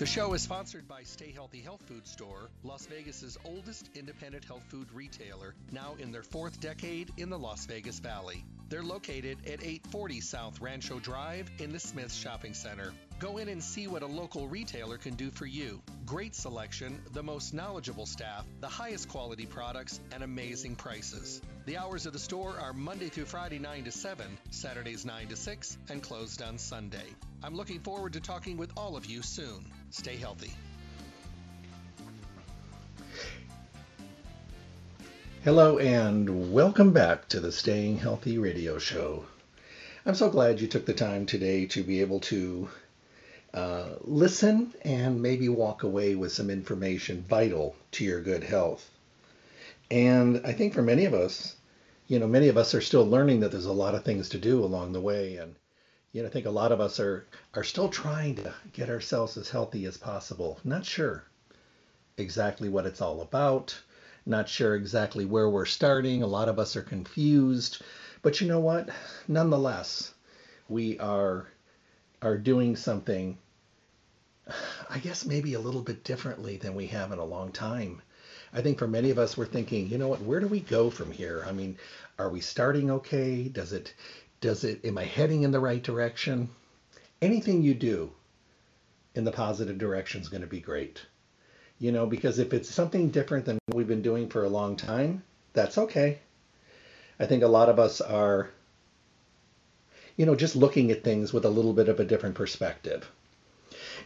The show is sponsored by Stay Healthy Health Food Store, Las Vegas's oldest independent health food retailer, now in their fourth decade in the Las Vegas Valley. They're located at 840 South Rancho Drive in the Smith Shopping Center. Go in and see what a local retailer can do for you. Great selection, the most knowledgeable staff, the highest quality products, and amazing prices. The hours of the store are Monday through Friday 9 to 7, Saturdays 9 to 6, and closed on Sunday. I'm looking forward to talking with all of you soon. Stay healthy. Hello, and welcome back to the Staying Healthy radio show. I'm so glad you took the time today to be able to uh, listen and maybe walk away with some information vital to your good health. And I think for many of us, you know, many of us are still learning that there's a lot of things to do along the way. And, know, I think a lot of us are, are still trying to get ourselves as healthy as possible. Not sure exactly what it's all about, not sure exactly where we're starting. A lot of us are confused. But you know what? Nonetheless, we are are doing something I guess maybe a little bit differently than we have in a long time. I think for many of us, we're thinking, you know what, where do we go from here? I mean, are we starting okay? Does it, does it, am I heading in the right direction? Anything you do in the positive direction is going to be great. You know, because if it's something different than what we've been doing for a long time, that's okay. I think a lot of us are, you know, just looking at things with a little bit of a different perspective.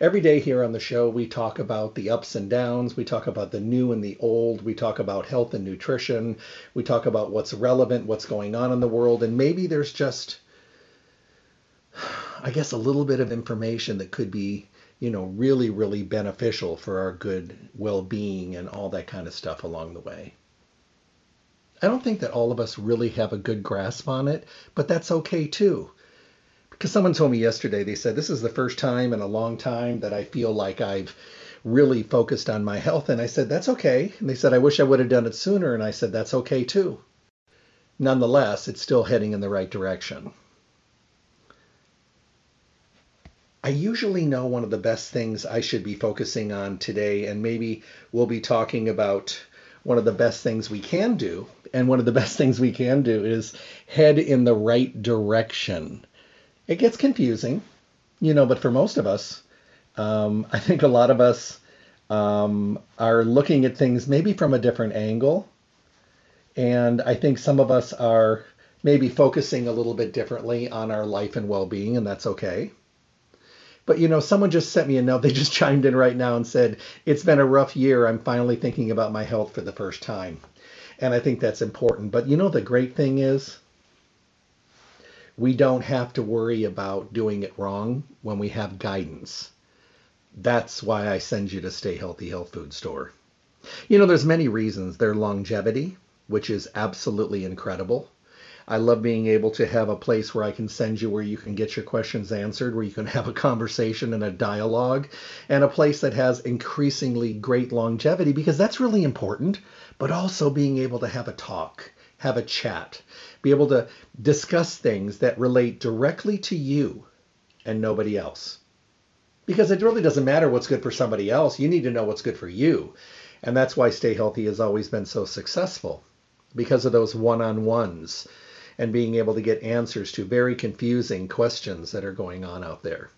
Every day here on the show, we talk about the ups and downs. We talk about the new and the old. We talk about health and nutrition. We talk about what's relevant, what's going on in the world. And maybe there's just, I guess, a little bit of information that could be, you know, really, really beneficial for our good well being and all that kind of stuff along the way. I don't think that all of us really have a good grasp on it, but that's okay too because someone told me yesterday, they said, this is the first time in a long time that I feel like I've really focused on my health. And I said, that's okay. And they said, I wish I would have done it sooner. And I said, that's okay too. Nonetheless, it's still heading in the right direction. I usually know one of the best things I should be focusing on today, and maybe we'll be talking about one of the best things we can do. And one of the best things we can do is head in the right direction it gets confusing, you know, but for most of us, um, I think a lot of us um, are looking at things maybe from a different angle. And I think some of us are maybe focusing a little bit differently on our life and well being, and that's okay. But you know, someone just sent me a note. They just chimed in right now and said, It's been a rough year. I'm finally thinking about my health for the first time. And I think that's important. But you know, the great thing is, we don't have to worry about doing it wrong when we have guidance. That's why I send you to Stay Healthy Health Food Store. You know, there's many reasons. Their longevity, which is absolutely incredible. I love being able to have a place where I can send you where you can get your questions answered, where you can have a conversation and a dialogue, and a place that has increasingly great longevity because that's really important, but also being able to have a talk, have a chat, be able to discuss things that relate directly to you and nobody else. Because it really doesn't matter what's good for somebody else. You need to know what's good for you. And that's why Stay Healthy has always been so successful because of those one on ones and being able to get answers to very confusing questions that are going on out there.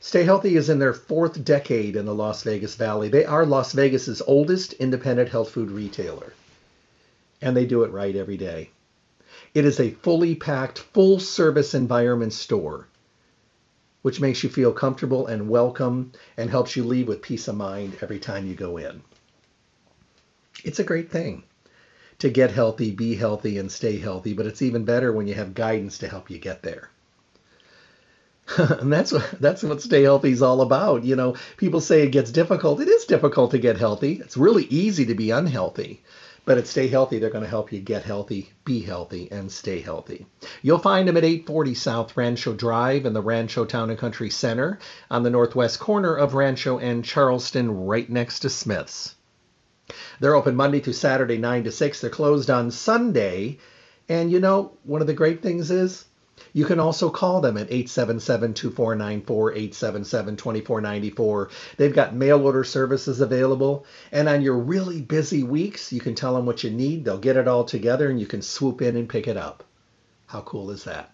Stay Healthy is in their fourth decade in the Las Vegas Valley. They are Las Vegas's oldest independent health food retailer. And they do it right every day. It is a fully packed, full service environment store, which makes you feel comfortable and welcome and helps you leave with peace of mind every time you go in. It's a great thing to get healthy, be healthy, and stay healthy, but it's even better when you have guidance to help you get there. and that's what that's what stay healthy is all about. You know, people say it gets difficult. It is difficult to get healthy. It's really easy to be unhealthy. But at Stay Healthy, they're going to help you get healthy, be healthy, and stay healthy. You'll find them at 840 South Rancho Drive in the Rancho Town and Country Center on the northwest corner of Rancho and Charleston, right next to Smith's. They're open Monday through Saturday, 9 to 6. They're closed on Sunday. And you know, one of the great things is you can also call them at 877-2494, 877-2494. They've got mail order services available. And on your really busy weeks, you can tell them what you need. They'll get it all together and you can swoop in and pick it up. How cool is that?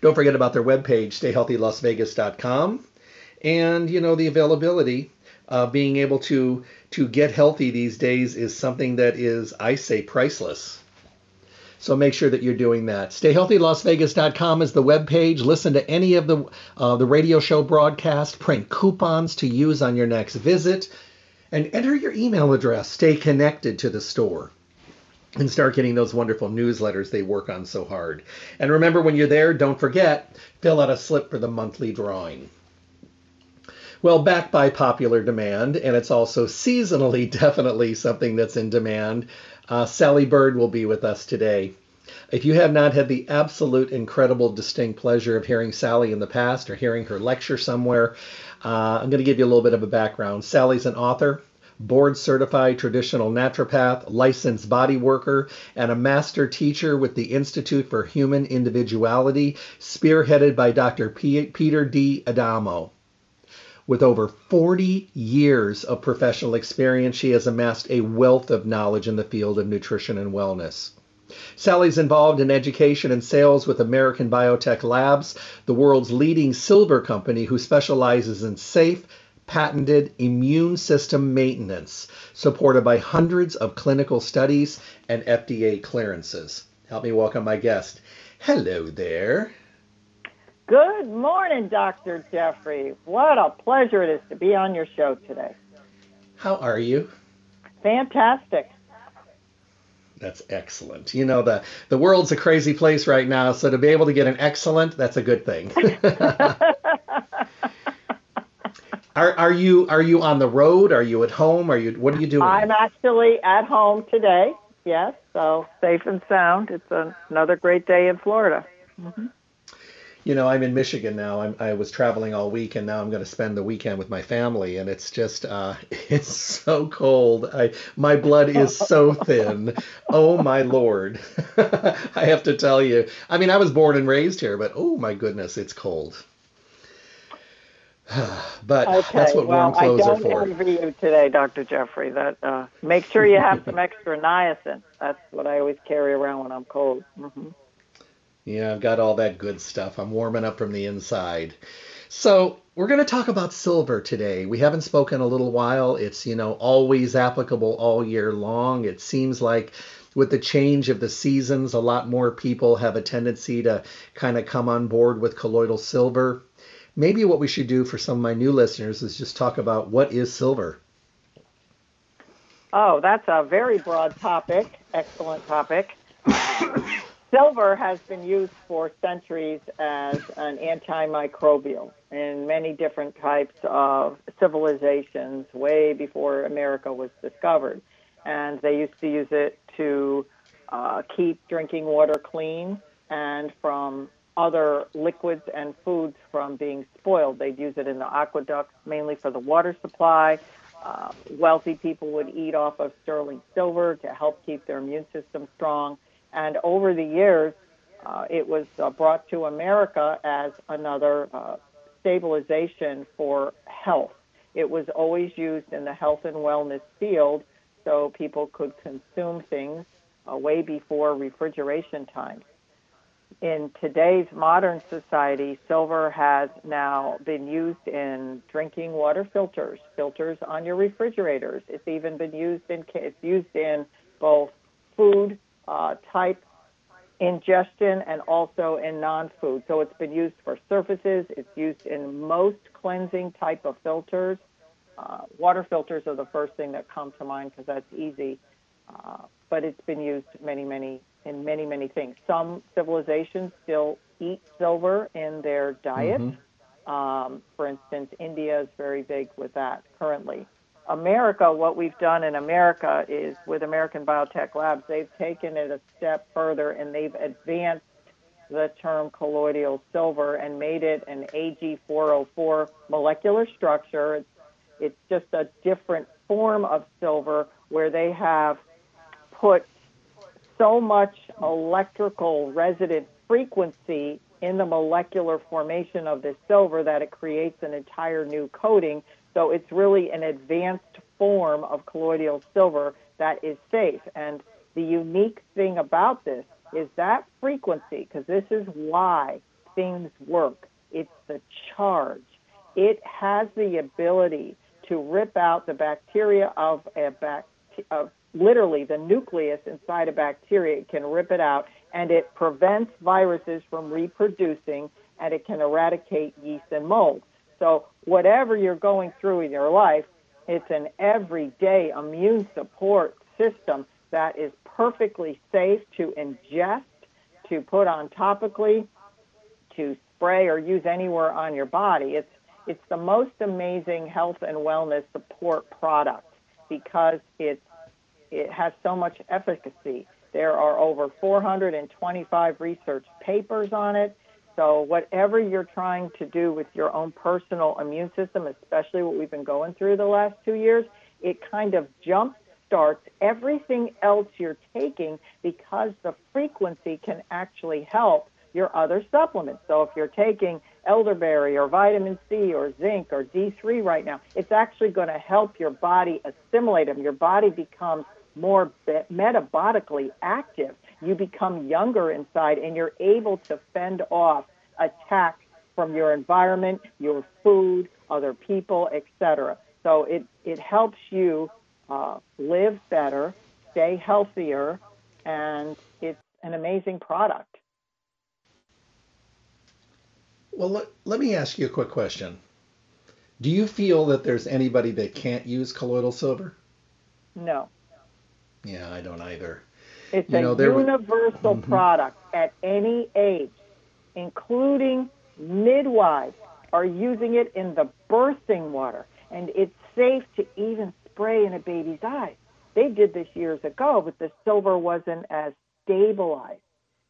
Don't forget about their webpage, stayhealthylasvegas.com. And, you know, the availability, being able to, to get healthy these days is something that is, I say, priceless. So make sure that you're doing that. StayHealthyLasVegas.com is the webpage. Listen to any of the uh, the radio show broadcast. Print coupons to use on your next visit, and enter your email address. Stay connected to the store. And start getting those wonderful newsletters they work on so hard. And remember, when you're there, don't forget, fill out a slip for the monthly drawing. Well, backed by popular demand, and it's also seasonally definitely something that's in demand. Uh, Sally Bird will be with us today. If you have not had the absolute incredible, distinct pleasure of hearing Sally in the past or hearing her lecture somewhere, uh, I'm going to give you a little bit of a background. Sally's an author, board certified traditional naturopath, licensed body worker, and a master teacher with the Institute for Human Individuality, spearheaded by Dr. P- Peter D'Adamo. With over 40 years of professional experience, she has amassed a wealth of knowledge in the field of nutrition and wellness. Sally's involved in education and sales with American Biotech Labs, the world's leading silver company who specializes in safe, patented immune system maintenance, supported by hundreds of clinical studies and FDA clearances. Help me welcome my guest. Hello there. Good morning, Dr. Jeffrey. What a pleasure it is to be on your show today. How are you? Fantastic. That's excellent. You know the the world's a crazy place right now, so to be able to get an excellent, that's a good thing. are are you are you on the road? Are you at home? Are you what are you doing? I'm actually at home today. Yes, so safe and sound. It's another great day in Florida. Mm-hmm you know, I'm in Michigan now. I'm, I was traveling all week, and now I'm going to spend the weekend with my family, and it's just, uh, it's so cold. I, my blood is so thin. oh my lord! I have to tell you. I mean, I was born and raised here, but oh my goodness, it's cold. but okay, that's what well, warm clothes are for. I don't envy you today, Dr. Jeffrey. That uh, make sure you have some extra niacin. That's what I always carry around when I'm cold. Mm-hmm. Yeah, I've got all that good stuff. I'm warming up from the inside. So, we're going to talk about silver today. We haven't spoken a little while. It's, you know, always applicable all year long. It seems like with the change of the seasons, a lot more people have a tendency to kind of come on board with colloidal silver. Maybe what we should do for some of my new listeners is just talk about what is silver. Oh, that's a very broad topic. Excellent topic. Silver has been used for centuries as an antimicrobial in many different types of civilizations way before America was discovered. And they used to use it to uh, keep drinking water clean and from other liquids and foods from being spoiled. They'd use it in the aqueducts mainly for the water supply. Uh, wealthy people would eat off of sterling silver to help keep their immune system strong. And over the years, uh, it was uh, brought to America as another uh, stabilization for health. It was always used in the health and wellness field so people could consume things uh, way before refrigeration times. In today's modern society, silver has now been used in drinking water filters, filters on your refrigerators. It's even been used in it's used in both food uh, type ingestion and also in non-food. So it's been used for surfaces. It's used in most cleansing type of filters. Uh, water filters are the first thing that come to mind because that's easy. Uh, but it's been used many, many in many, many things. Some civilizations still eat silver in their diet. Mm-hmm. Um, for instance, India is very big with that currently. America, what we've done in America is with American Biotech Labs, they've taken it a step further and they've advanced the term colloidal silver and made it an Ag4O4 molecular structure. It's, it's just a different form of silver where they have put so much electrical resonant frequency in the molecular formation of this silver that it creates an entire new coating. So it's really an advanced form of colloidal silver that is safe. And the unique thing about this is that frequency, because this is why things work. It's the charge. It has the ability to rip out the bacteria of a bac- of literally the nucleus inside a bacteria. It can rip it out and it prevents viruses from reproducing and it can eradicate yeast and mold. So whatever you're going through in your life, it's an everyday immune support system that is perfectly safe to ingest, to put on topically, to spray or use anywhere on your body. It's it's the most amazing health and wellness support product because it's it has so much efficacy. There are over 425 research papers on it. So, whatever you're trying to do with your own personal immune system, especially what we've been going through the last two years, it kind of jump starts everything else you're taking because the frequency can actually help your other supplements. So, if you're taking elderberry or vitamin C or zinc or D3 right now, it's actually going to help your body assimilate them. Your body becomes more metabolically active. You become younger inside and you're able to fend off attacks from your environment, your food, other people, etc. So it, it helps you uh, live better, stay healthier, and it's an amazing product. Well, let, let me ask you a quick question. Do you feel that there's anybody that can't use colloidal silver? No. Yeah, I don't either. It's you a universal mm-hmm. product at any age, including midwives are using it in the birthing water, and it's safe to even spray in a baby's eyes. They did this years ago, but the silver wasn't as stabilized.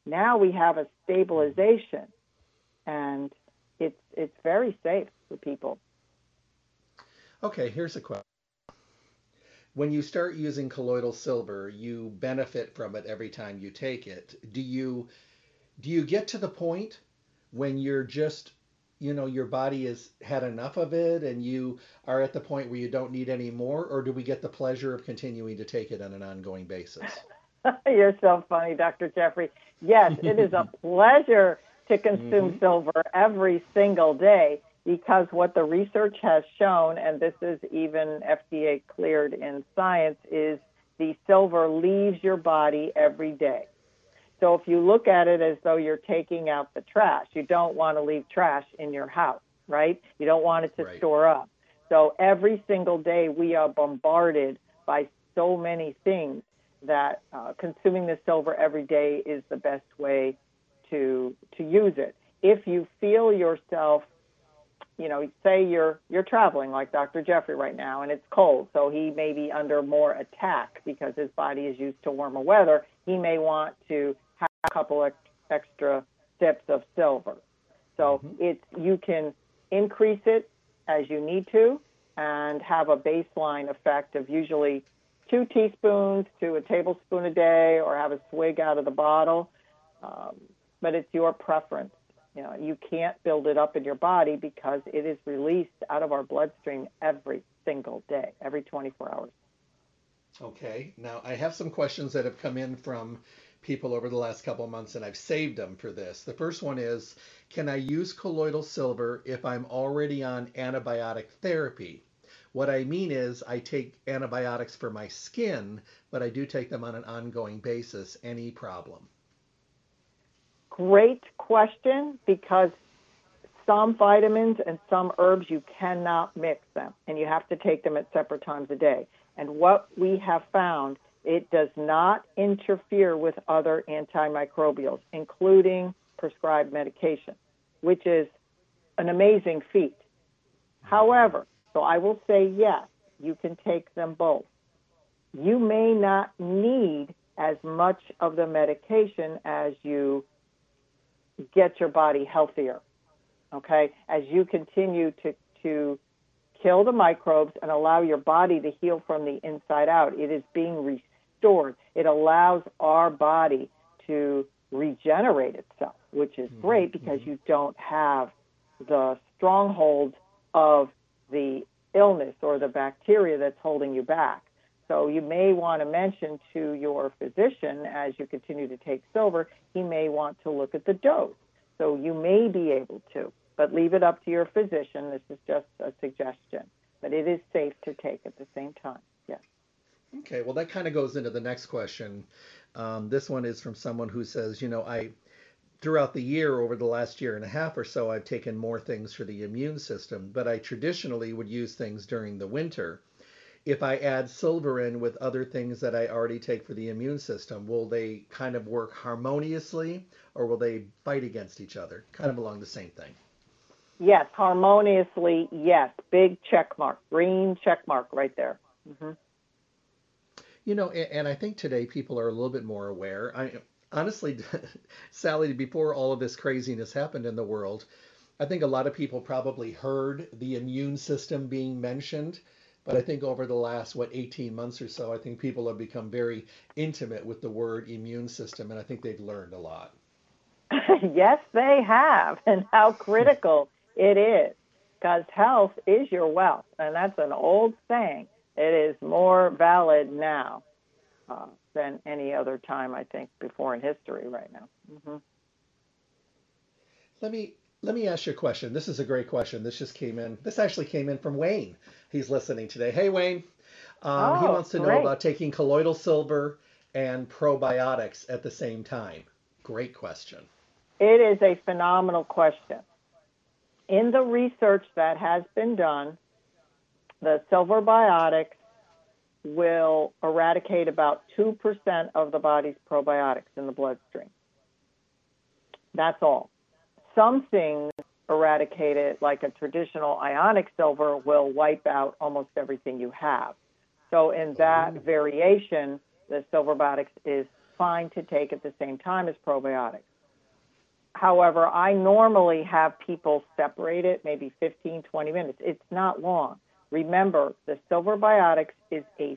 Now we have a stabilization, and it's it's very safe for people. Okay, here's a question when you start using colloidal silver, you benefit from it every time you take it. Do you do you get to the point when you're just you know your body has had enough of it and you are at the point where you don't need any more or do we get the pleasure of continuing to take it on an ongoing basis you're so funny dr jeffrey yes it is a pleasure to consume mm-hmm. silver every single day because what the research has shown, and this is even FDA cleared in science, is the silver leaves your body every day. So if you look at it as though you're taking out the trash, you don't want to leave trash in your house, right? You don't want it to right. store up. So every single day we are bombarded by so many things that uh, consuming the silver every day is the best way to to use it. If you feel yourself you know, say you're you're traveling like Dr. Jeffrey right now, and it's cold, so he may be under more attack because his body is used to warmer weather. He may want to have a couple extra sips of silver. So mm-hmm. it's you can increase it as you need to, and have a baseline effect of usually two teaspoons to a tablespoon a day, or have a swig out of the bottle. Um, but it's your preference. You know, you can't build it up in your body because it is released out of our bloodstream every single day, every 24 hours. Okay. Now, I have some questions that have come in from people over the last couple of months, and I've saved them for this. The first one is Can I use colloidal silver if I'm already on antibiotic therapy? What I mean is, I take antibiotics for my skin, but I do take them on an ongoing basis. Any problem? Great question because some vitamins and some herbs you cannot mix them and you have to take them at separate times a day. And what we have found, it does not interfere with other antimicrobials, including prescribed medication, which is an amazing feat. However, so I will say yes, you can take them both. You may not need as much of the medication as you get your body healthier. Okay? As you continue to, to kill the microbes and allow your body to heal from the inside out, it is being restored. It allows our body to regenerate itself, which is mm-hmm. great because mm-hmm. you don't have the strongholds of the illness or the bacteria that's holding you back. So you may want to mention to your physician as you continue to take silver, he may want to look at the dose. So you may be able to, but leave it up to your physician. This is just a suggestion, but it is safe to take at the same time. Yes. Okay, well, that kind of goes into the next question. Um, this one is from someone who says, you know, I throughout the year over the last year and a half or so i've taken more things for the immune system but i traditionally would use things during the winter if i add silver in with other things that i already take for the immune system will they kind of work harmoniously or will they fight against each other? Kind of along the same thing. Yes harmoniously yes. Big check mark green check mark right there. Mm-hmm. you know and i think today people are a little bit more aware. I honestly, Sally, before all of this craziness happened in the world, I think a lot of people probably heard the immune system being mentioned. But I think over the last, what, 18 months or so, I think people have become very intimate with the word immune system, and I think they've learned a lot. yes, they have, and how critical it is. Because health is your wealth, and that's an old saying. It is more valid now. Uh, than any other time I think before in history right now. Mm-hmm. Let me let me ask you a question. This is a great question. This just came in. This actually came in from Wayne. He's listening today. Hey Wayne, um, oh, he wants to know about taking colloidal silver and probiotics at the same time. Great question. It is a phenomenal question. In the research that has been done, the silver biotics will eradicate about 2% of the body's probiotics in the bloodstream. That's all. Some things eradicated, like a traditional ionic silver, will wipe out almost everything you have. So, in that Ooh. variation, the silver biotics is fine to take at the same time as probiotics. However, I normally have people separate it maybe 15, 20 minutes. It's not long. Remember, the silver biotics is a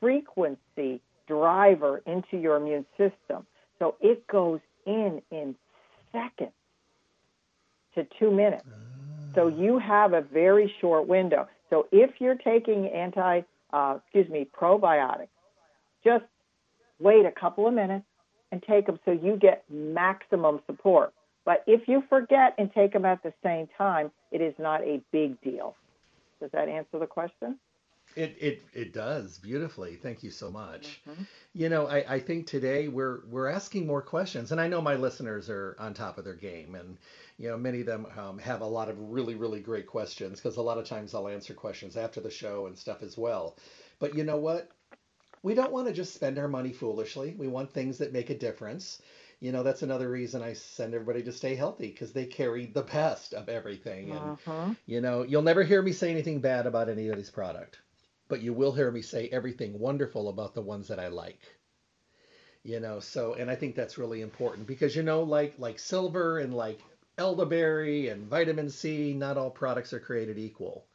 frequency driver into your immune system. So it goes in in seconds to two minutes. So you have a very short window. So if you're taking anti, uh, excuse me, probiotics, just wait a couple of minutes and take them so you get maximum support. But if you forget and take them at the same time, it is not a big deal. Does that answer the question? It, it it does beautifully. Thank you so much. Mm-hmm. You know, I, I think today we're we're asking more questions, and I know my listeners are on top of their game, and you know many of them um, have a lot of really really great questions because a lot of times I'll answer questions after the show and stuff as well. But you know what? We don't want to just spend our money foolishly. We want things that make a difference. You know, that's another reason I send everybody to stay healthy because they carry the best of everything. And, uh-huh. you know, you'll never hear me say anything bad about anybody's product but you will hear me say everything wonderful about the ones that I like. You know, so and I think that's really important because you know, like like silver and like elderberry and vitamin C, not all products are created equal.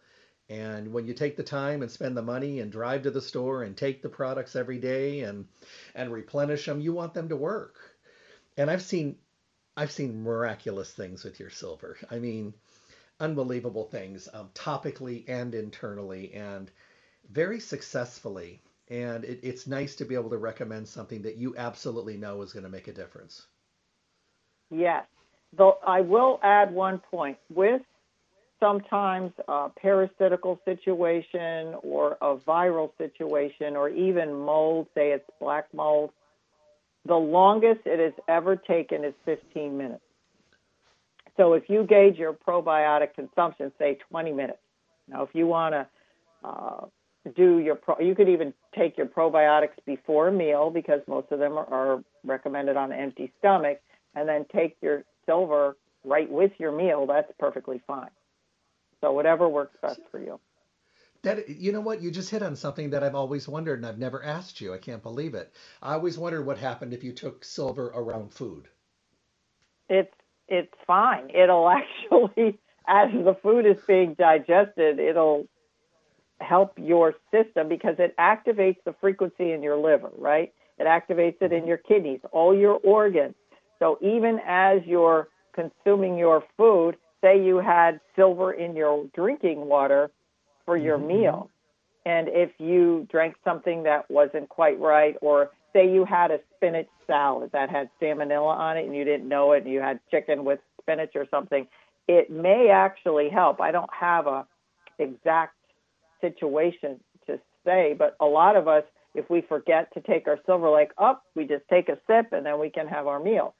And when you take the time and spend the money and drive to the store and take the products every day and and replenish them, you want them to work. And I've seen I've seen miraculous things with your silver. I mean, unbelievable things, um, topically and internally. And very successfully. And it, it's nice to be able to recommend something that you absolutely know is going to make a difference. Yes. Though I will add one point with sometimes a parasitical situation or a viral situation or even mold, say it's black mold, the longest it has ever taken is 15 minutes. So if you gauge your probiotic consumption, say 20 minutes. Now, if you want to uh, do your pro- you could even take your probiotics before a meal because most of them are, are recommended on an empty stomach and then take your silver right with your meal that's perfectly fine so whatever works best for you That you know what? You just hit on something that I've always wondered and I've never asked you. I can't believe it. I always wondered what happened if you took silver around food. It's it's fine. It'll actually as the food is being digested, it'll help your system because it activates the frequency in your liver, right? It activates it in mm-hmm. your kidneys, all your organs. So even as you're consuming your food, say you had silver in your drinking water for your mm-hmm. meal, and if you drank something that wasn't quite right, or say you had a spinach salad that had salmonella on it and you didn't know it, and you had chicken with spinach or something, it may actually help. I don't have a exact situation to say, but a lot of us, if we forget to take our silver lake up, we just take a sip and then we can have our meal.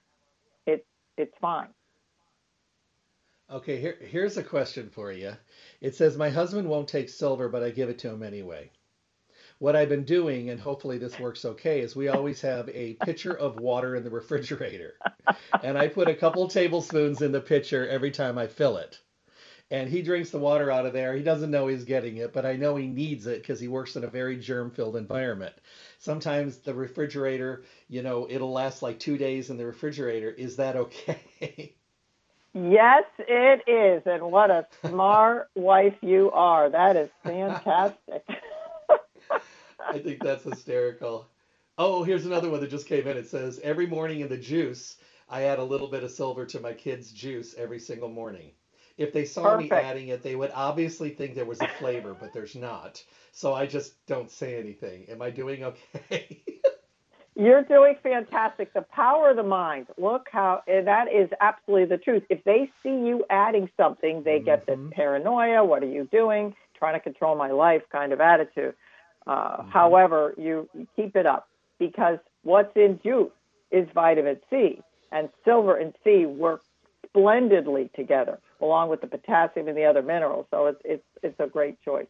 It's it's fine. Okay, here, here's a question for you. It says, My husband won't take silver, but I give it to him anyway. What I've been doing, and hopefully this works okay, is we always have a pitcher of water in the refrigerator. And I put a couple tablespoons in the pitcher every time I fill it. And he drinks the water out of there. He doesn't know he's getting it, but I know he needs it because he works in a very germ filled environment. Sometimes the refrigerator, you know, it'll last like two days in the refrigerator. Is that okay? Yes, it is. And what a smart wife you are. That is fantastic. I think that's hysterical. Oh, here's another one that just came in. It says, Every morning in the juice, I add a little bit of silver to my kids' juice every single morning. If they saw Perfect. me adding it, they would obviously think there was a flavor, but there's not. So I just don't say anything. Am I doing okay? You're doing fantastic. The power of the mind. Look how that is absolutely the truth. If they see you adding something, they mm-hmm. get this mm-hmm. paranoia. What are you doing? Trying to control my life kind of attitude. Uh, mm-hmm. However, you, you keep it up because what's in juice is vitamin C, and silver and C work splendidly together, along with the potassium and the other minerals. So it's it's it's a great choice.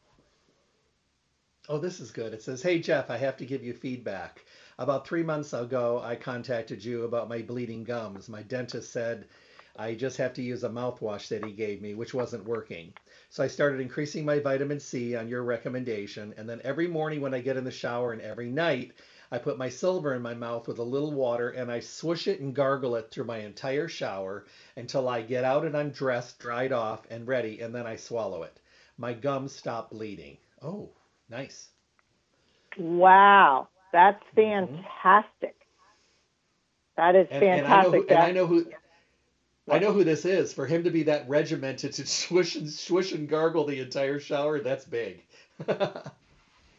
Oh, this is good. It says, "Hey Jeff, I have to give you feedback." About three months ago, I contacted you about my bleeding gums. My dentist said I just have to use a mouthwash that he gave me, which wasn't working. So I started increasing my vitamin C on your recommendation. And then every morning when I get in the shower and every night, I put my silver in my mouth with a little water and I swish it and gargle it through my entire shower until I get out and I'm dressed, dried off, and ready. And then I swallow it. My gums stop bleeding. Oh, nice. Wow. That's mm-hmm. fantastic. Mm-hmm. That is and, fantastic. And I, know who, and I know who. I know who this is. For him to be that regimented to swish and swish and gargle the entire shower, that's big.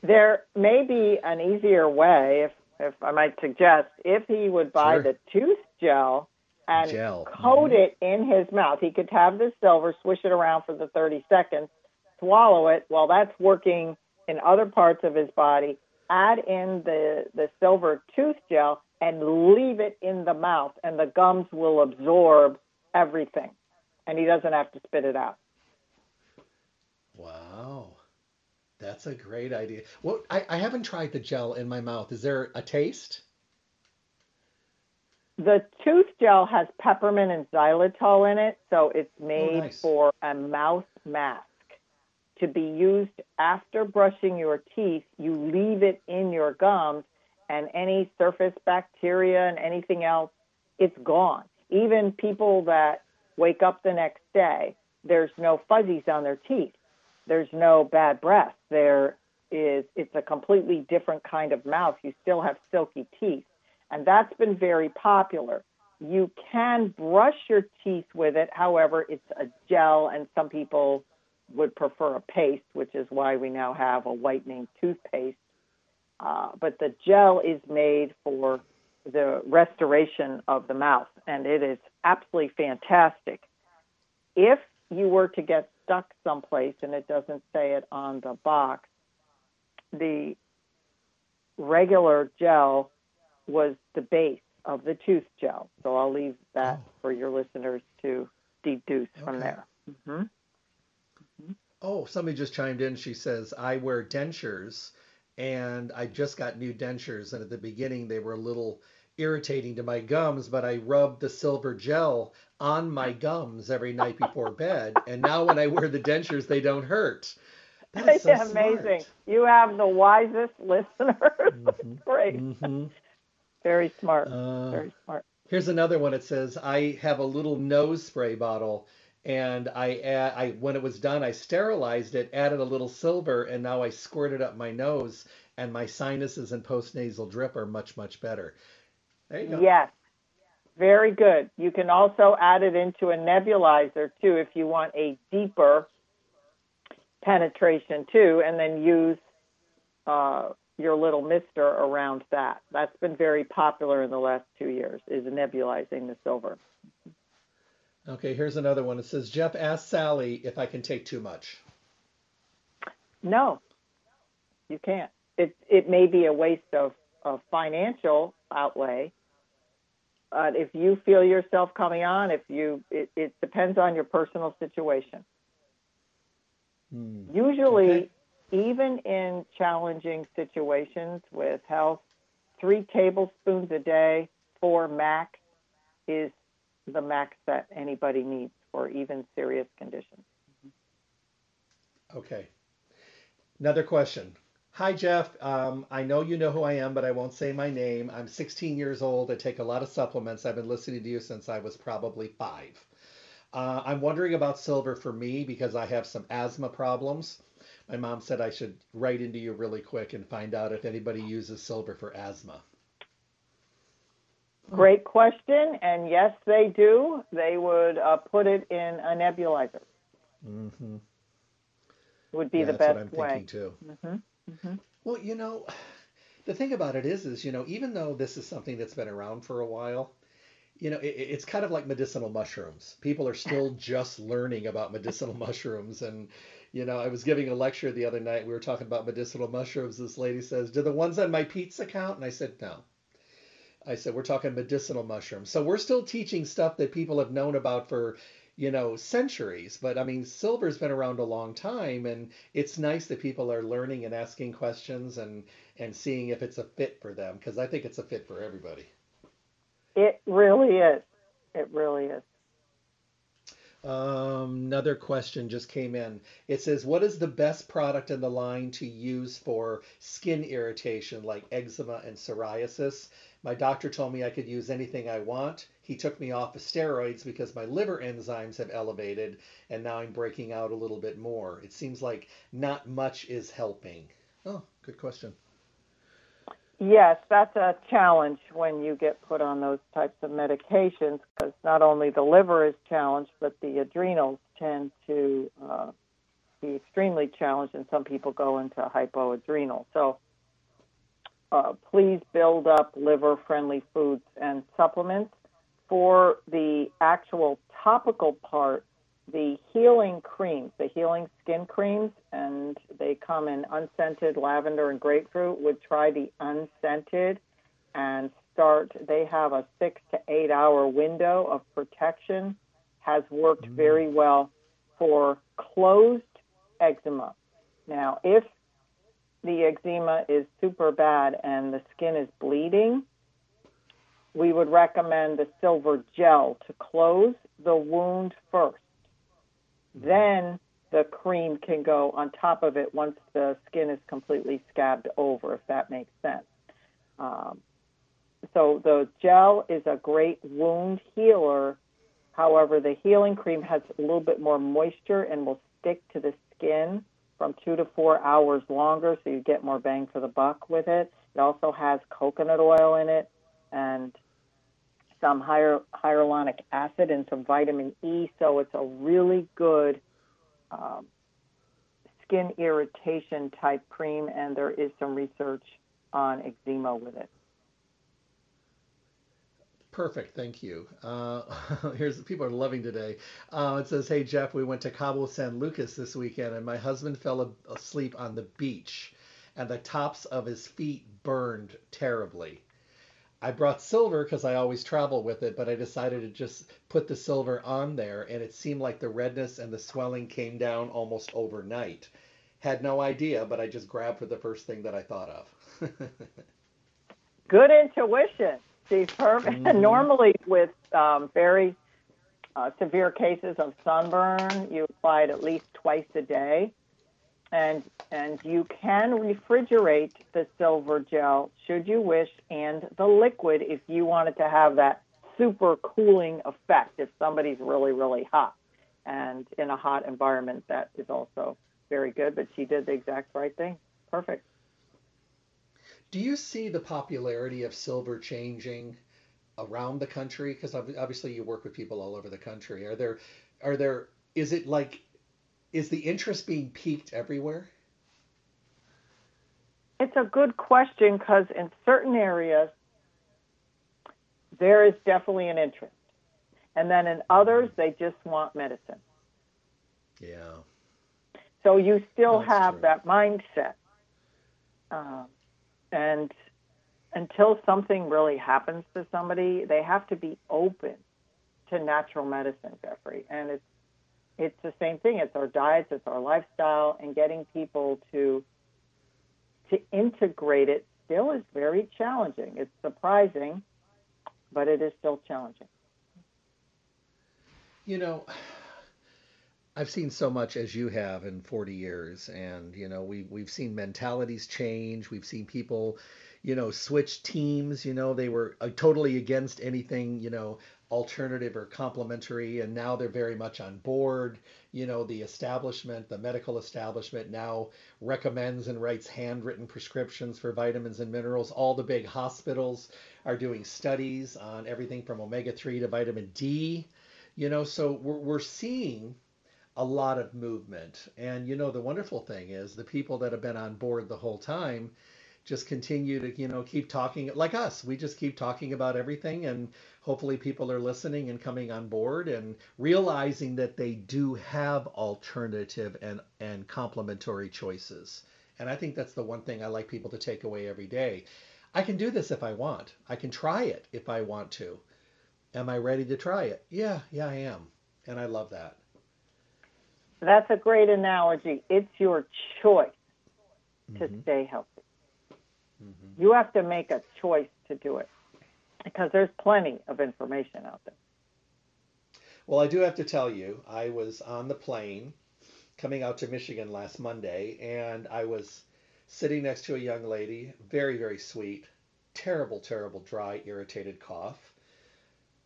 there may be an easier way, if if I might suggest, if he would buy sure. the tooth gel and gel. coat mm-hmm. it in his mouth. He could have the silver, swish it around for the 30 seconds, swallow it while that's working in other parts of his body, add in the, the silver tooth gel and leave it in the mouth, and the gums will absorb everything, and he doesn't have to spit it out. Wow. That's a great idea. Well, I, I haven't tried the gel in my mouth. Is there a taste? The tooth gel has peppermint and xylitol in it, so it's oh, made oh, nice. for a mouth mask to be used after brushing your teeth. You leave it in your gums, and any surface bacteria and anything else, it's gone. Even people that wake up the next day, there's no fuzzies on their teeth. There's no bad breath. There is, it's a completely different kind of mouth. You still have silky teeth. And that's been very popular. You can brush your teeth with it. However, it's a gel, and some people would prefer a paste, which is why we now have a whitening toothpaste. Uh, but the gel is made for the restoration of the mouth, and it is absolutely fantastic. If you were to get stuck someplace and it doesn't say it on the box, the regular gel was the base of the tooth gel. So I'll leave that oh. for your listeners to deduce okay. from there. Mm-hmm. Oh, somebody just chimed in. She says, I wear dentures and I just got new dentures. And at the beginning, they were a little irritating to my gums, but I rubbed the silver gel on my gums every night before bed. And now when I wear the dentures, they don't hurt. That's so Amazing. smart. You have the wisest listeners. Mm-hmm. Great. Mhm. Very smart. Uh, Very smart. Here's another one. It says, I have a little nose spray bottle and I, add, I when it was done, I sterilized it, added a little silver, and now I squirt it up my nose, and my sinuses and postnasal drip are much, much better. There you go. Yes. Very good. You can also add it into a nebulizer too if you want a deeper penetration too, and then use uh, your little mister around that. That's been very popular in the last two years. Is nebulizing the silver. Okay, here's another one. It says, Jeff asked Sally if I can take too much. No, you can't. It it may be a waste of, of financial outlay, but if you feel yourself coming on, if you it, it depends on your personal situation. Hmm. Usually, Okay. even in challenging situations with health, three tablespoons a day, four max, is the max that anybody needs for even serious conditions. Okay. Another question. Hi, Jeff. Um, I know you know who I am, but I won't say my name. I'm 16 years old. I take a lot of supplements. I've been listening to you since I was probably five. Uh, I'm wondering about silver for me because I have some asthma problems. My mom said I should write into you really quick and find out if anybody uses silver for asthma. Great question, and yes, they do. They would uh, put it in a nebulizer. hmm Would be Yeah, the that's best what I'm way. thinking too. Hmm Well, you know, the thing about it is, is you know, even though this is something that's been around for a while, you know, it, it's kind of like medicinal mushrooms. People are still just learning about medicinal mushrooms, and you know, I was giving a lecture the other night. We were talking about medicinal mushrooms. This lady says, "Do the ones on my pizza count?" And I said, "No." I said, "We're talking medicinal mushrooms." So we're still teaching stuff that people have known about for you know centuries but i mean silver's been around a long time and it's nice that people are learning and asking questions and and seeing if it's a fit for them because i think it's a fit for everybody It really is. It really is. um, another question just came in it says what is the best product in the line to use for skin irritation like eczema and psoriasis my doctor told me i could use anything i want. He took me off of steroids because my liver enzymes have elevated and now i'm breaking out a little bit more. It seems like not much is helping. Oh good question. Yes, that's a challenge when you get put on those types of medications because not only the liver is challenged, but the adrenals tend to uh, be extremely challenged, and some people go into hypoadrenal. So uh, please build up liver friendly foods and supplements. For the actual topical part, the healing creams, the healing skin creams, and they come in unscented lavender and grapefruit. Would try the unscented and start. They have a six to eight hour window of protection. Has worked very well for closed eczema. Now, if the eczema is super bad and the skin is bleeding, we would recommend the silver gel to close the wound first. Then the cream can go on top of it once the skin is completely scabbed over, if that makes sense. Um, so the gel is a great wound healer. However, the healing cream has a little bit more moisture and will stick to the skin from two to four hours longer, so you get more bang for the buck with it. It also has coconut oil in it and some hyal- hyaluronic acid and some vitamin E, so it's a really good um, skin irritation type cream, and there is some research on eczema with it. Perfect, thank you. Uh, here's people are loving today. Uh, it says, "Hey Jeff, we went to Cabo San Lucas this weekend, and my husband fell asleep on the beach, and the tops of his feet burned terribly. I brought silver because I always travel with it, but I decided to just put the silver on there, and it seemed like the redness and the swelling came down almost overnight. Had no idea, but I just grabbed for the first thing that I thought of." Good intuition. Perfect. Mhm. Normally, with um, very uh, severe cases of sunburn, you apply it at least twice a day. and and you can refrigerate the silver gel should you wish, and the liquid if you wanted to have that super cooling effect if somebody's really really hot, and in a hot environment that is also very good. But she did the exact right thing. Perfect. Do you see the popularity of silver changing around the country? Because obviously you work with people all over the country. Are there, are there, is it like, is the interest being peaked everywhere? It's a good question because in certain areas, there is definitely an interest. And then in others, they just want medicine. Yeah. So you still That's have true. that mindset. Um, and until something really happens to somebody, they have to be open to natural medicine, Jeffrey. And it's it's the same thing. It's our diets, it's our lifestyle, and getting people to to integrate it still is very challenging. It's surprising, but it is still challenging. You know, I've seen so much as you have in 40 years, and you know we we've seen mentalities change. We've seen people, you know, switch teams. You know, they were uh, totally against anything, you know, alternative or complementary, and now they're very much on board. You know, the establishment, the medical establishment now recommends and writes handwritten prescriptions for vitamins and minerals. All the big hospitals are doing studies on everything from omega 3 to vitamin D. You know, so we're, we're seeing a lot of movement. And you know, the wonderful thing is the people that have been on board the whole time just continue to, you know, keep talking like us. We just keep talking about everything and hopefully people are listening and coming on board and realizing that they do have alternative and and complementary choices. And I think that's the one thing I like people to take away every day. I can do this if I want. I can try it if I want to. Am I ready to try it? Yeah, yeah, I am. And I love that. That's a great analogy. It's your choice to mm-hmm. stay healthy. Mm-hmm. You have to make a choice to do it because there's plenty of information out there. Well, I do have to tell you, I was on the plane coming out to Michigan last Monday, and I was sitting next to a young lady, very, very sweet, terrible, terrible, dry, irritated cough.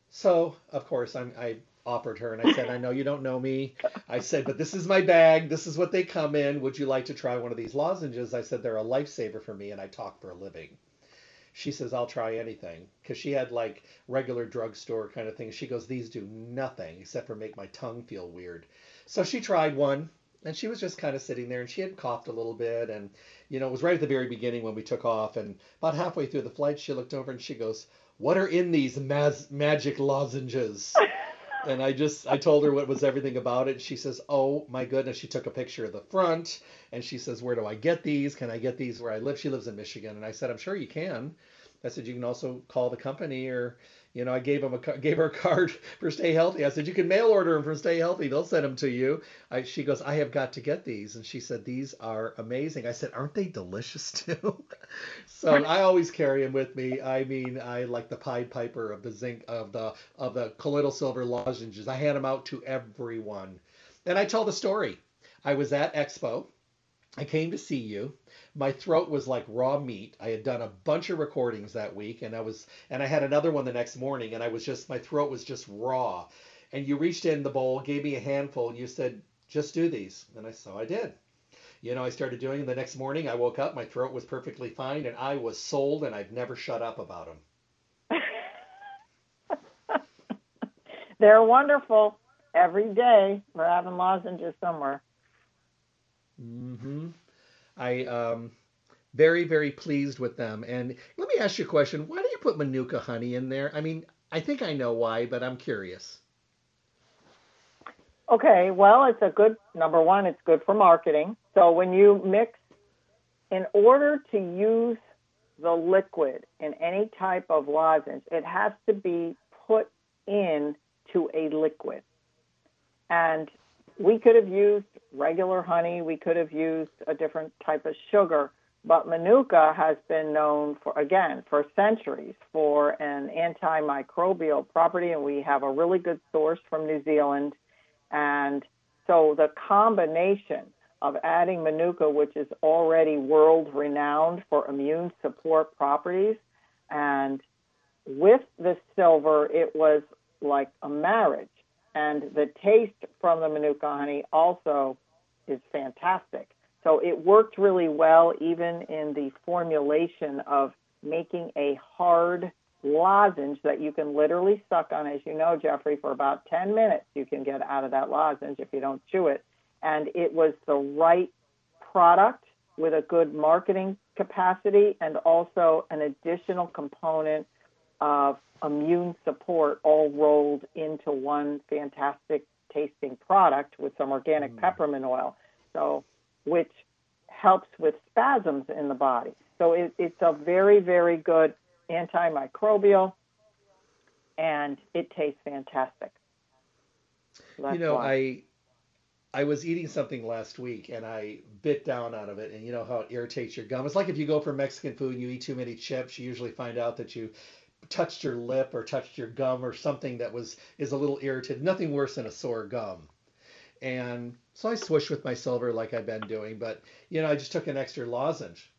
So, of course, I'm, I offered her and I said, I know you don't know me. I said, but this is my bag. This is what they come in. Would you like to try one of these lozenges? I said, they're a lifesaver for me and I talk for a living. She says, I'll try anything. Because she had like regular drugstore kind of things. She goes, these do nothing except for make my tongue feel weird. So she tried one and she was just kind of sitting there and she had coughed a little bit and you know it was right at the very beginning when we took off and about halfway through the flight she looked over and she goes what are in these magic lozenges and I just I told her what was everything about it. She says, "Oh my goodness!" She took a picture of the front, and she says, "Where do I get these? Can I get these where I live?" She lives in Michigan, and I said, "I'm sure you can." I said, "You can also call the company or." You know, I gave him a gave her a card for Stay Healthy. I said you can mail order them from Stay Healthy. They'll send them to you. I, she goes, I have got to get these, and she said these are amazing. I said, aren't they delicious too? so I always carry them with me. I mean, I like the Pied Piper of the zinc of the of the colloidal silver lozenges. I hand them out to everyone, and I tell the story. I was at Expo. I came to see you my throat was like raw meat. I had done a bunch of recordings that week and I was and I had another one the next morning and I was just my throat was just raw. And you reached in the bowl, gave me a handful and you said, "Just do these." And I so I did. You know, I started doing them the next morning. I woke up, my throat was perfectly fine and I was sold and I've never shut up about them. They're wonderful. Every day we're having lozenges somewhere. Mhm. I um very very pleased with them. And let me ask you a question: Why do you put manuka honey in there? I mean, I think I know why, but I'm curious. Okay, well, it's a good number one. It's good for marketing. So when you mix, in order to use the liquid in any type of lozenge, it has to be put in to a liquid. And we could have used regular honey, we could have used a different type of sugar, but Manuka has been known for, again, for centuries for an antimicrobial property, and we have a really good source from New Zealand. And so the combination of adding Manuka, which is already world renowned for immune support properties. And with the silver, it was like a marriage. And the taste from the Manuka honey also is fantastic. So it worked really well, even in the formulation of making a hard lozenge that you can literally suck on, as you know, Jeffrey, for about 10 minutes. You can get out of that lozenge if you don't chew it. And it was the right product with a good marketing capacity and also an additional component of immune support all rolled into one fantastic tasting product with some organic mm. peppermint oil. So, which helps with spasms in the body. So it, it's a very, very good antimicrobial, and it tastes fantastic. So you know, why. I I was eating something last week and I bit down out of it, and you know how it irritates your gum. It's like if you go for Mexican food and you eat too many chips, you usually find out that you touched your lip or touched your gum or something that was is a little irritated. Nothing worse than a sore gum. And so I swished with my silver like I've been doing, but you know, I just took an extra lozenge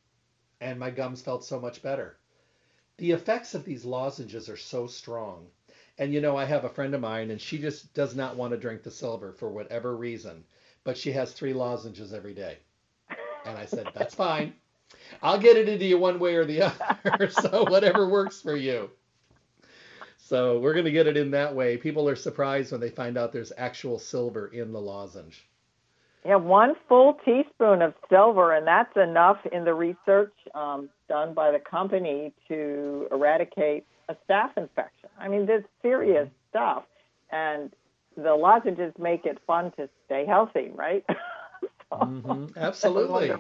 and my gums felt so much better. The effects of these lozenges are so strong. And you know, I have a friend of mine and she just does not want to drink the silver for whatever reason, but she has three lozenges every day. And I said, that's fine. I'll get it into you one way or the other. so whatever works for you. So we're going to get it in that way. People are surprised when they find out there's actual silver in the lozenge. Yeah, one full teaspoon of silver, and that's enough in the research um, done by the company to eradicate a staph infection. I mean, this serious mm-hmm. stuff, and the lozenges make it fun to stay healthy, right? mm-hmm. Absolutely.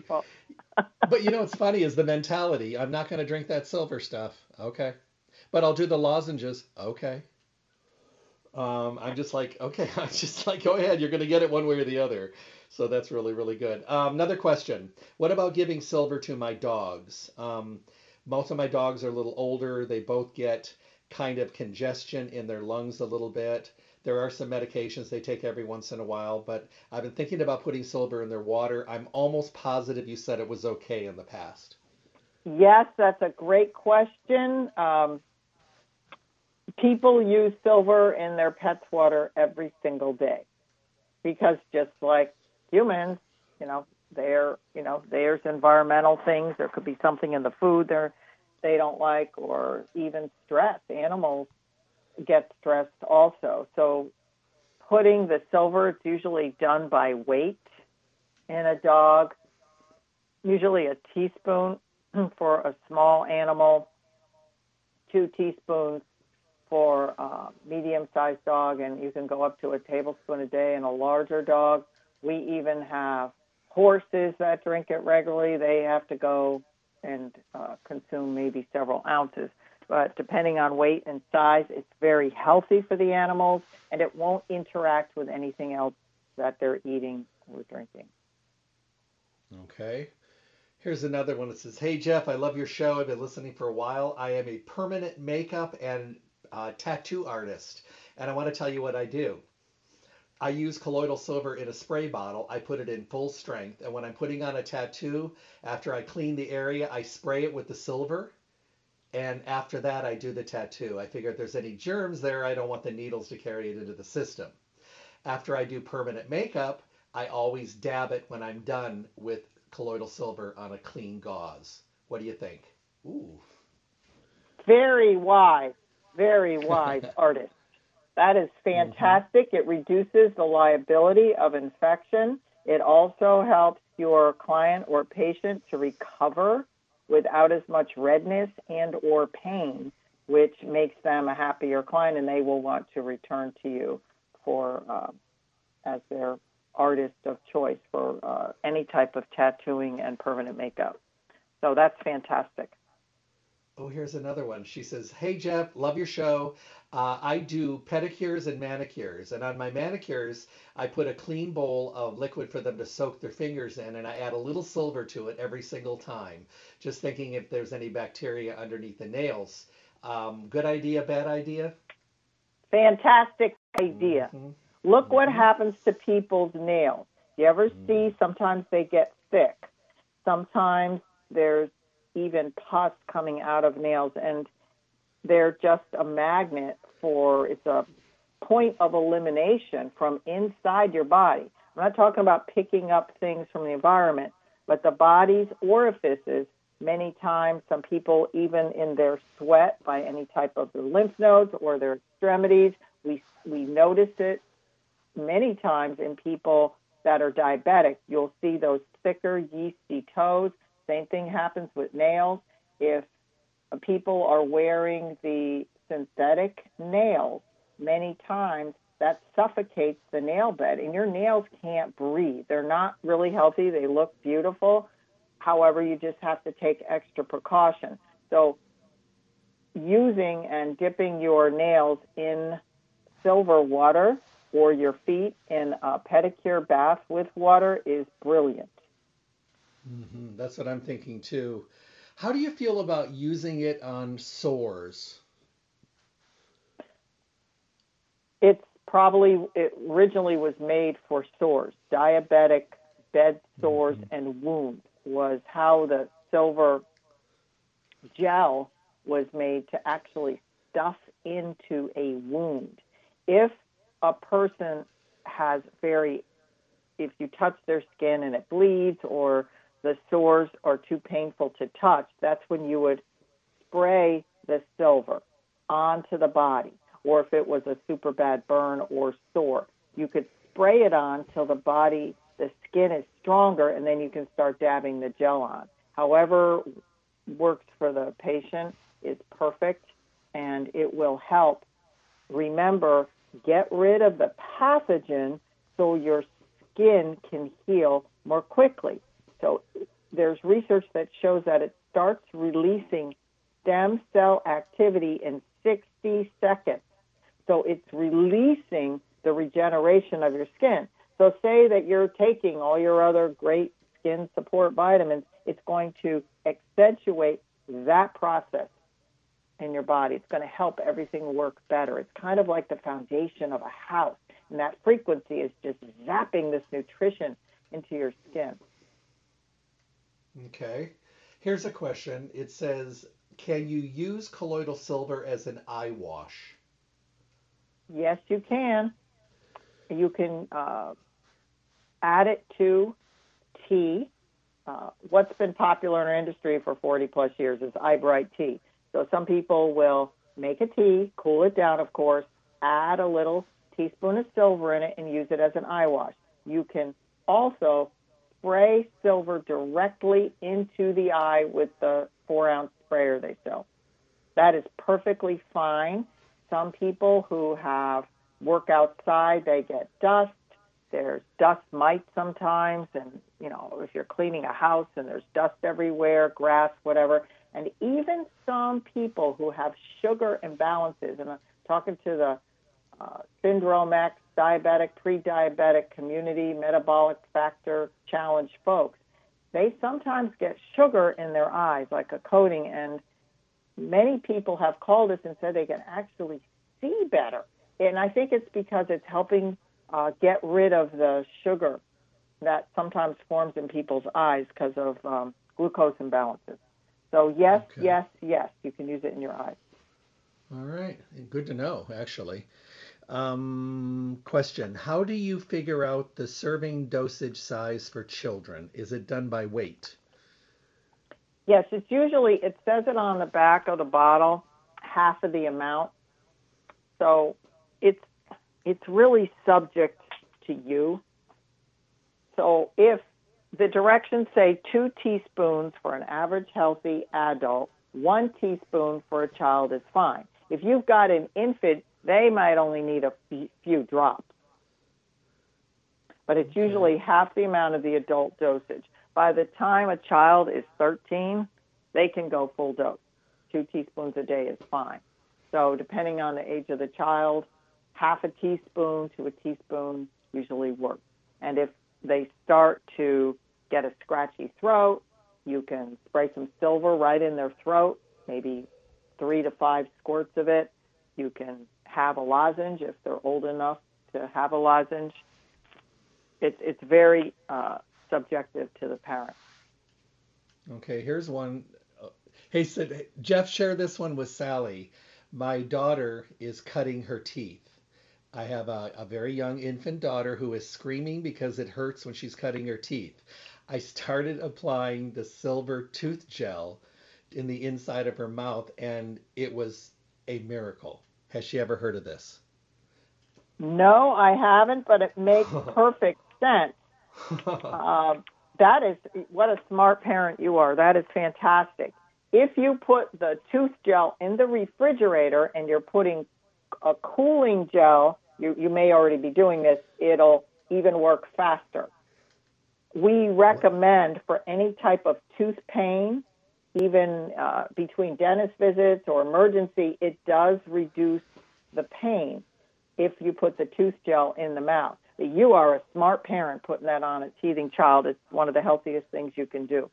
but you know what's funny is the mentality. I'm not going to drink that silver stuff. Okay, but I'll do the lozenges. Okay. Um, I'm just like, okay, I'm just like, go ahead. You're going to get it one way or the other. So that's really, really good. Um, another question. What about giving silver to my dogs? Um, most of my dogs are a little older. They both get kind of congestion in their lungs a little bit. There are some medications they take every once in a while, but I've been thinking about putting silver in their water. I'm almost positive you said it was okay in the past. Yes, that's a great question. Um, people use silver in their pets' water every single day because just like humans, you know, there, you know, there's environmental things. There could be something in the food they're, they don't like, or even stress. Animals get stressed also. So, putting the silver, it's usually done by weight in a dog. Usually a teaspoon for a small animal, two teaspoons for a medium-sized dog, and you can go up to a tablespoon a day in a larger dog. We even have horses that drink it regularly. They have to go and uh, consume maybe several ounces. But depending on weight and size, it's very healthy for the animals and it won't interact with anything else that they're eating or drinking. Okay. Here's another one that says, Hey Jeff, I love your show. I've been listening for a while. I am a permanent makeup and uh, tattoo artist, and I want to tell you what I do. I use colloidal silver in a spray bottle. I put it in full strength. And when I'm putting on a tattoo, after I clean the area, I spray it with the silver. And after that, I do the tattoo. I figure if there's any germs there, I don't want the needles to carry it into the system. After I do permanent makeup, I always dab it when I'm done with colloidal silver on a clean gauze. What do you think? Ooh. Very wise, very wise artist. That is mm-hmm. fantastic. Mm-hmm. It reduces the liability of infection. It also helps your client or patient to recover without as much redness and or pain, which makes them a happier client and they will want to return to you for uh, as their artist of choice for uh, any type of tattooing and permanent makeup. So that's fantastic. Oh, here's another one. She says, Hey, Jeff, love your show. Uh, I do pedicures and manicures. And on my manicures, I put a clean bowl of liquid for them to soak their fingers in, and I add a little silver to it every single time, just thinking if there's any bacteria underneath the nails. Um, good idea, bad idea? Fantastic idea. Mm-hmm. Look mm-hmm. what happens to people's nails. You ever mm. see sometimes they get thick. Sometimes there's even pus coming out of nails and they're just a magnet for it's a point of elimination from inside your body. I'm not talking about picking up things from the environment, but the body's orifices many times some people even in their sweat by any type of the lymph nodes or their extremities we we notice it many times in people that are diabetic you'll see those thicker yeasty toes same thing happens with nails if people are wearing the synthetic nails many times that suffocates the nail bed and your nails can't breathe they're not really healthy they look beautiful However, you just have to take extra precaution. So, using and dipping your nails in silver water or your feet in a pedicure bath with water is brilliant. Mm-hmm. That's what I'm thinking too. How do you feel about using it on sores? It's probably it originally was made for sores, diabetic bed sores mm-hmm. and wounds was how the silver gel was made to actually stuff into a wound. If a person has very, if you touch their skin and it bleeds or the sores are too painful to touch, that's when you would spray the silver onto the body. Or if it was a super bad burn or sore, you could spray it on till the body the skin is stronger, and then you can start dabbing the gel on. However, works for the patient is perfect, and it will help. Remember, get rid of the pathogen so your skin can heal more quickly. So there's research that shows that it starts releasing stem cell activity in 60 seconds. So it's releasing the regeneration of your skin. So say that you're taking all your other great skin support vitamins, it's going to accentuate that process in your body. It's going to help everything work better. It's kind of like the foundation of a house. And that frequency is just zapping this nutrition into your skin. Okay. Here's a question. It says, can you use colloidal silver as an eye wash? Yes, you can. You can uh, add it to tea. Uh, what's been popular in our industry for 40 plus years is eyebright tea. So some people will make a tea, cool it down, of course, add a little teaspoon of silver in it, and use it as an eye wash. You can also spray silver directly into the eye with the four ounce sprayer they sell. That is perfectly fine. Some people who have work outside, they get dust there's dust mites sometimes, and you know if you're cleaning a house and there's dust everywhere, grass, whatever, and even some people who have sugar imbalances. And I'm talking to the uh, Syndrome X, diabetic, pre-diabetic community, metabolic factor challenge folks. They sometimes get sugar in their eyes, like a coating, and many people have called us and said they can actually see better. And I think it's because it's helping uh, get rid of the sugar that sometimes forms in people's eyes because of um, glucose imbalances. So yes, okay. yes, yes, you can use it in your eyes. All right, good to know. Actually, um, question: How do you figure out the serving dosage size for children? Is it done by weight? Yes, it's usually it says it on the back of the bottle, half of the amount. So it's it's really subject to you. So if the directions say two teaspoons for an average healthy adult, one teaspoon for a child is fine. If you've got an infant, they might only need a few drops. But it's usually half the amount of the adult dosage. By the time a child is 13, they can go full dose. Two teaspoons a day is fine. So, depending on the age of the child, half a teaspoon to a teaspoon usually works. And if they start to get a scratchy throat, you can spray some silver right in their throat, maybe three to five squirts of it. You can have a lozenge if they're old enough to have a lozenge. it's it's very uh, subjective to the parent. Okay, here's one. Hey, said Jeff, share this one with Sally. My daughter is cutting her teeth. I have a, a very young infant daughter who is screaming because it hurts when she's cutting her teeth. I started applying the silver tooth gel in the inside of her mouth, and it was a miracle. Has she ever heard of this? No, I haven't, but it makes perfect sense. Uh, that is what a smart parent you are. That is fantastic. If you put the tooth gel in the refrigerator and you're putting a cooling gel, you, you may already be doing this, it'll even work faster. We recommend for any type of tooth pain, even uh, between dentist visits or emergency, it does reduce the pain if you put the tooth gel in the mouth. You are a smart parent putting that on a teething child. It's one of the healthiest things you can do.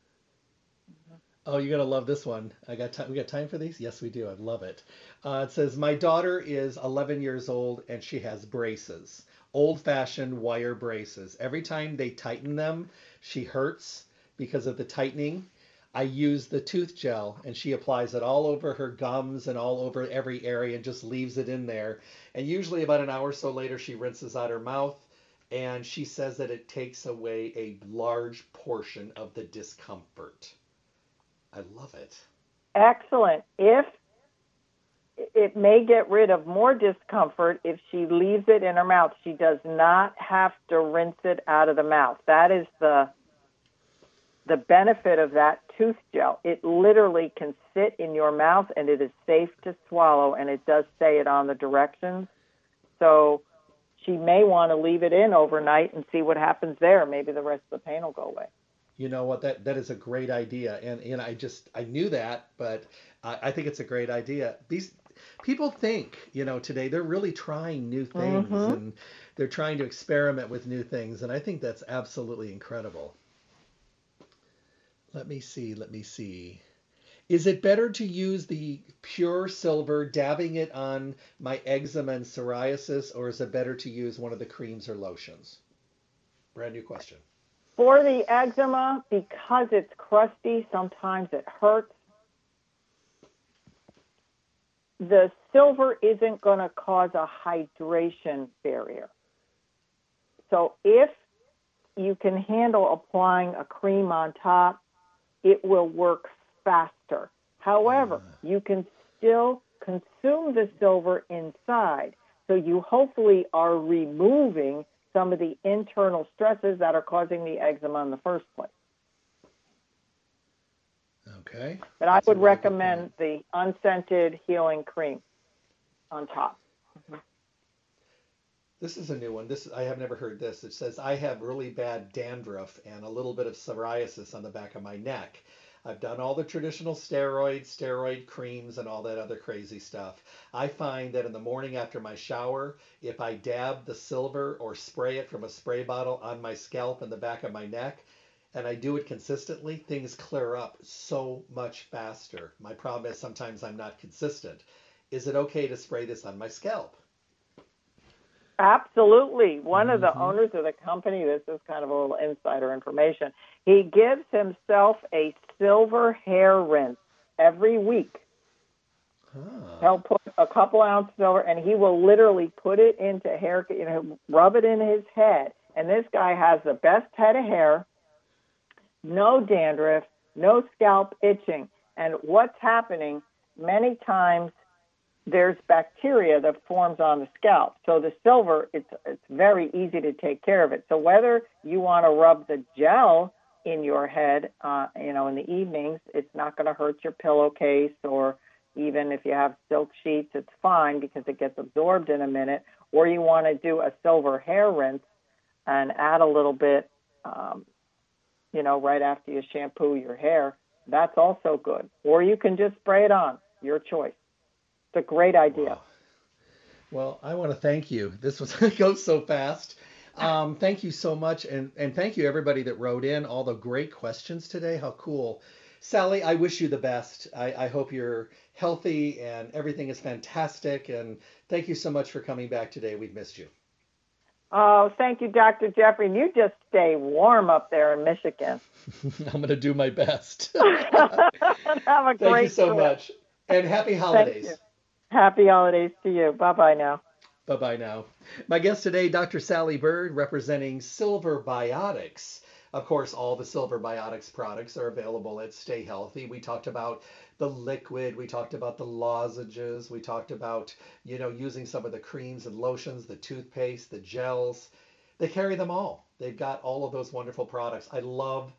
Oh, you're gonna love this one. I got time. We got time for these? Yes, we do. I love it. Uh, it says my daughter is 11 years old and she has braces, old-fashioned wire braces. Every time they tighten them, she hurts because of the tightening. I use the tooth gel and she applies it all over her gums and all over every area and just leaves it in there. And usually about an hour or so later, she rinses out her mouth and she says that it takes away a large portion of the discomfort. I love it. Excellent. If it may get rid of more discomfort if she leaves it in her mouth. She does not have to rinse it out of the mouth. That is the the benefit of that tooth gel. It literally can sit in your mouth and it is safe to swallow and it does say it on the directions. So she may want to leave it in overnight and see what happens there. Maybe the rest of the pain will go away. You know what? That that is a great idea, and and I just I knew that, but I, I think it's a great idea. These people think, you know, today they're really trying new things Mhm. and they're trying to experiment with new things, and I think that's absolutely incredible. Let me see. Let me see. Is it better to use the pure silver, dabbing it on my eczema and psoriasis, or is it better to use one of the creams or lotions? Brand new question. For the eczema, because it's crusty, sometimes it hurts. The silver isn't going to cause a hydration barrier. So if you can handle applying a cream on top, it will work faster. However, ah. you can still consume the silver inside. So you hopefully are removing some of the internal stresses that are causing the eczema in the first place. Okay. But I That's a would recommend the unscented healing cream on top. Mm-hmm. This is a new one. This I have never heard this. It says I have really bad dandruff and a little bit of psoriasis on the back of my neck. I've done all the traditional steroids, steroid creams, and all that other crazy stuff. I find that in the morning after my shower, if I dab the silver or spray it from a spray bottle on my scalp and the back of my neck, and I do it consistently, things clear up so much faster. My problem is sometimes I'm not consistent. Is it okay to spray this on my scalp? Absolutely. One of the Mhm. owners of the company, this is kind of a little insider information, he gives himself a silver hair rinse every week. Ah. He'll put a couple ounce silver and he will literally put it into hair, you know, rub it in his head. And this guy has the best head of hair, no dandruff, no scalp itching. And what's happening many times there's bacteria that forms on the scalp. So the silver, it's it's very easy to take care of it. So whether you want to rub the gel in your head, uh, you know, in the evenings, it's not going to hurt your pillowcase, or even if you have silk sheets, it's fine because it gets absorbed in a minute. Or you want to do a silver hair rinse and add a little bit, um, you know, right after you shampoo your hair. That's also good. Or you can just spray it on. Your choice. It's a great idea. Wow. Well, I want to thank you. This was goes so fast. Um, thank you so much, and and thank you everybody that wrote in all the great questions today. How cool, Sally! I wish you the best. I, I hope you're healthy and everything is fantastic. And thank you so much for coming back today. We've missed you. Oh, thank you, Dr. Jeffrey. And you just stay warm up there in Michigan. I'm going to do my best. Have a great Thank you so trip. much. And happy holidays. Happy holidays to you. Bye bye now. Bye bye now. My guest today, Dr. Sally Bird, representing Silver Biotics. Of course, all the Silver Biotics products are available at Stay Healthy. We talked about the liquid, we talked about the lozenges, we talked about, you know, using some of the creams and lotions, the toothpaste, the gels. They carry them all. They've got all of those wonderful products. I love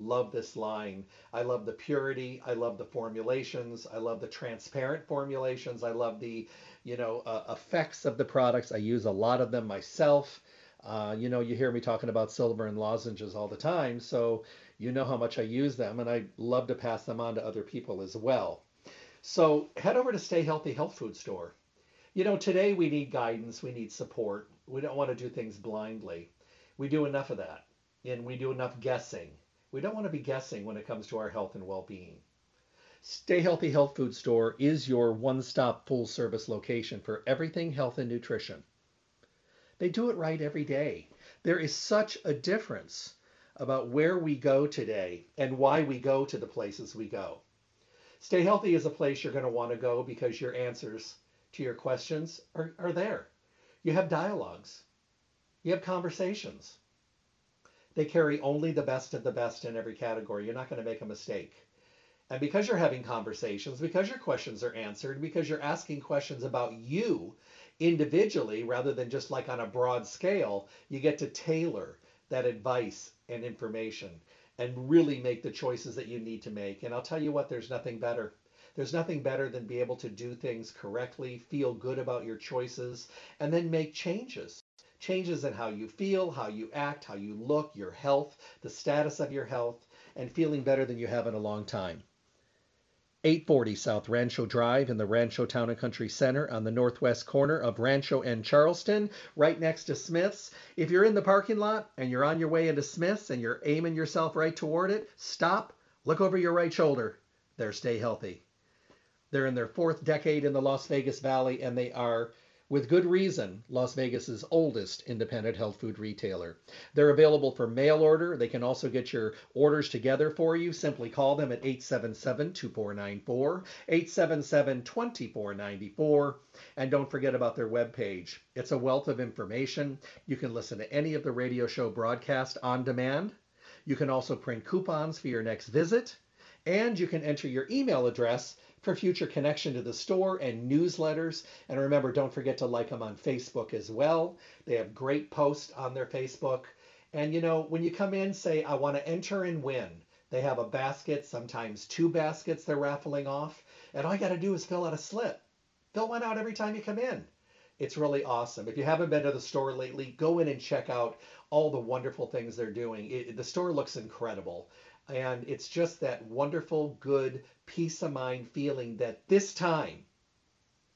love this line. I love the purity. I love the formulations. I love the transparent formulations. I love the, you know, uh, effects of the products. I use a lot of them myself. Uh, you know, you hear me talking about silver and lozenges all the time, so you know how much I use them, and I love to pass them on to other people as well. So head over to Stay Healthy Health Food Store. You know, today we need guidance, we need support. We don't want to do things blindly. We do enough of that, and we do enough guessing. We don't want to be guessing when it comes to our health and well being. Stay Healthy Health Food Store is your one stop full service location for everything health and nutrition. They do it right every day. There is such a difference about where we go today and why we go to the places we go. Stay Healthy is a place you're going to want to go because your answers to your questions are, are there. You have dialogues, you have conversations. They carry only the best of the best in every category. You're not going to make a mistake. And because you're having conversations, because your questions are answered, because you're asking questions about you individually rather than just like on a broad scale, you get to tailor that advice and information and really make the choices that you need to make. And I'll tell you what, there's nothing better. There's nothing better than be able to do things correctly, feel good about your choices, and then make changes. Changes in how you feel, how you act, how you look, your health, the status of your health, and feeling better than you have in a long time. 840 South Rancho Drive in the Rancho Town and Country Center on the northwest corner of Rancho and Charleston, right next to Smith's. If you're in the parking lot and you're on your way into Smith's and you're aiming yourself right toward it, stop, look over your right shoulder. There, stay healthy. They're in their fourth decade in the Las Vegas Valley and they are with good reason, Las Vegas's oldest independent health food retailer. They're available for mail order. They can also get your orders together for you. Simply call them at 877-2494, 877-2494, and don't forget about their webpage. It's a wealth of information. You can listen to any of the radio show broadcast on demand. You can also print coupons for your next visit, and you can enter your email address for future connection to the store and newsletters. And remember, don't forget to like them on Facebook as well. They have great posts on their Facebook. And you know, when you come in, say, I want to enter and win. They have a basket, sometimes two baskets they're raffling off. And all you got to do is fill out a slip. Fill one out every time you come in. It's really awesome. If you haven't been to the store lately, go in and check out all the wonderful things they're doing. It, the store looks incredible. And it's just that wonderful, good, peace of mind feeling that this time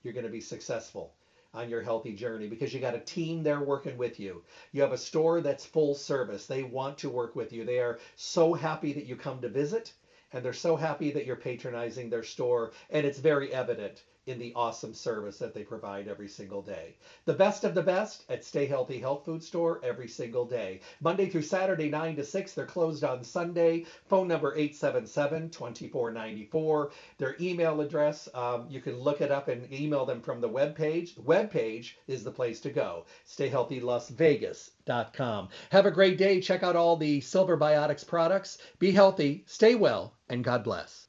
you're going to be successful on your healthy journey because you got a team there working with you. You have a store that's full service. They want to work with you. They are so happy that you come to visit and they're so happy that you're patronizing their store and it's very evident in the awesome service that they provide every single day. The best of the best at Stay Healthy Health Food Store every single day. Monday through Saturday, 9 to 6. They're closed on Sunday. Phone number 877 2494. Their email address, um, you can look it up and email them from the web page. The web page is the place to go. StayHealthyLasVegas.com. Have a great day. Check out all the Silver Biotics products. Be healthy, stay well, and God bless.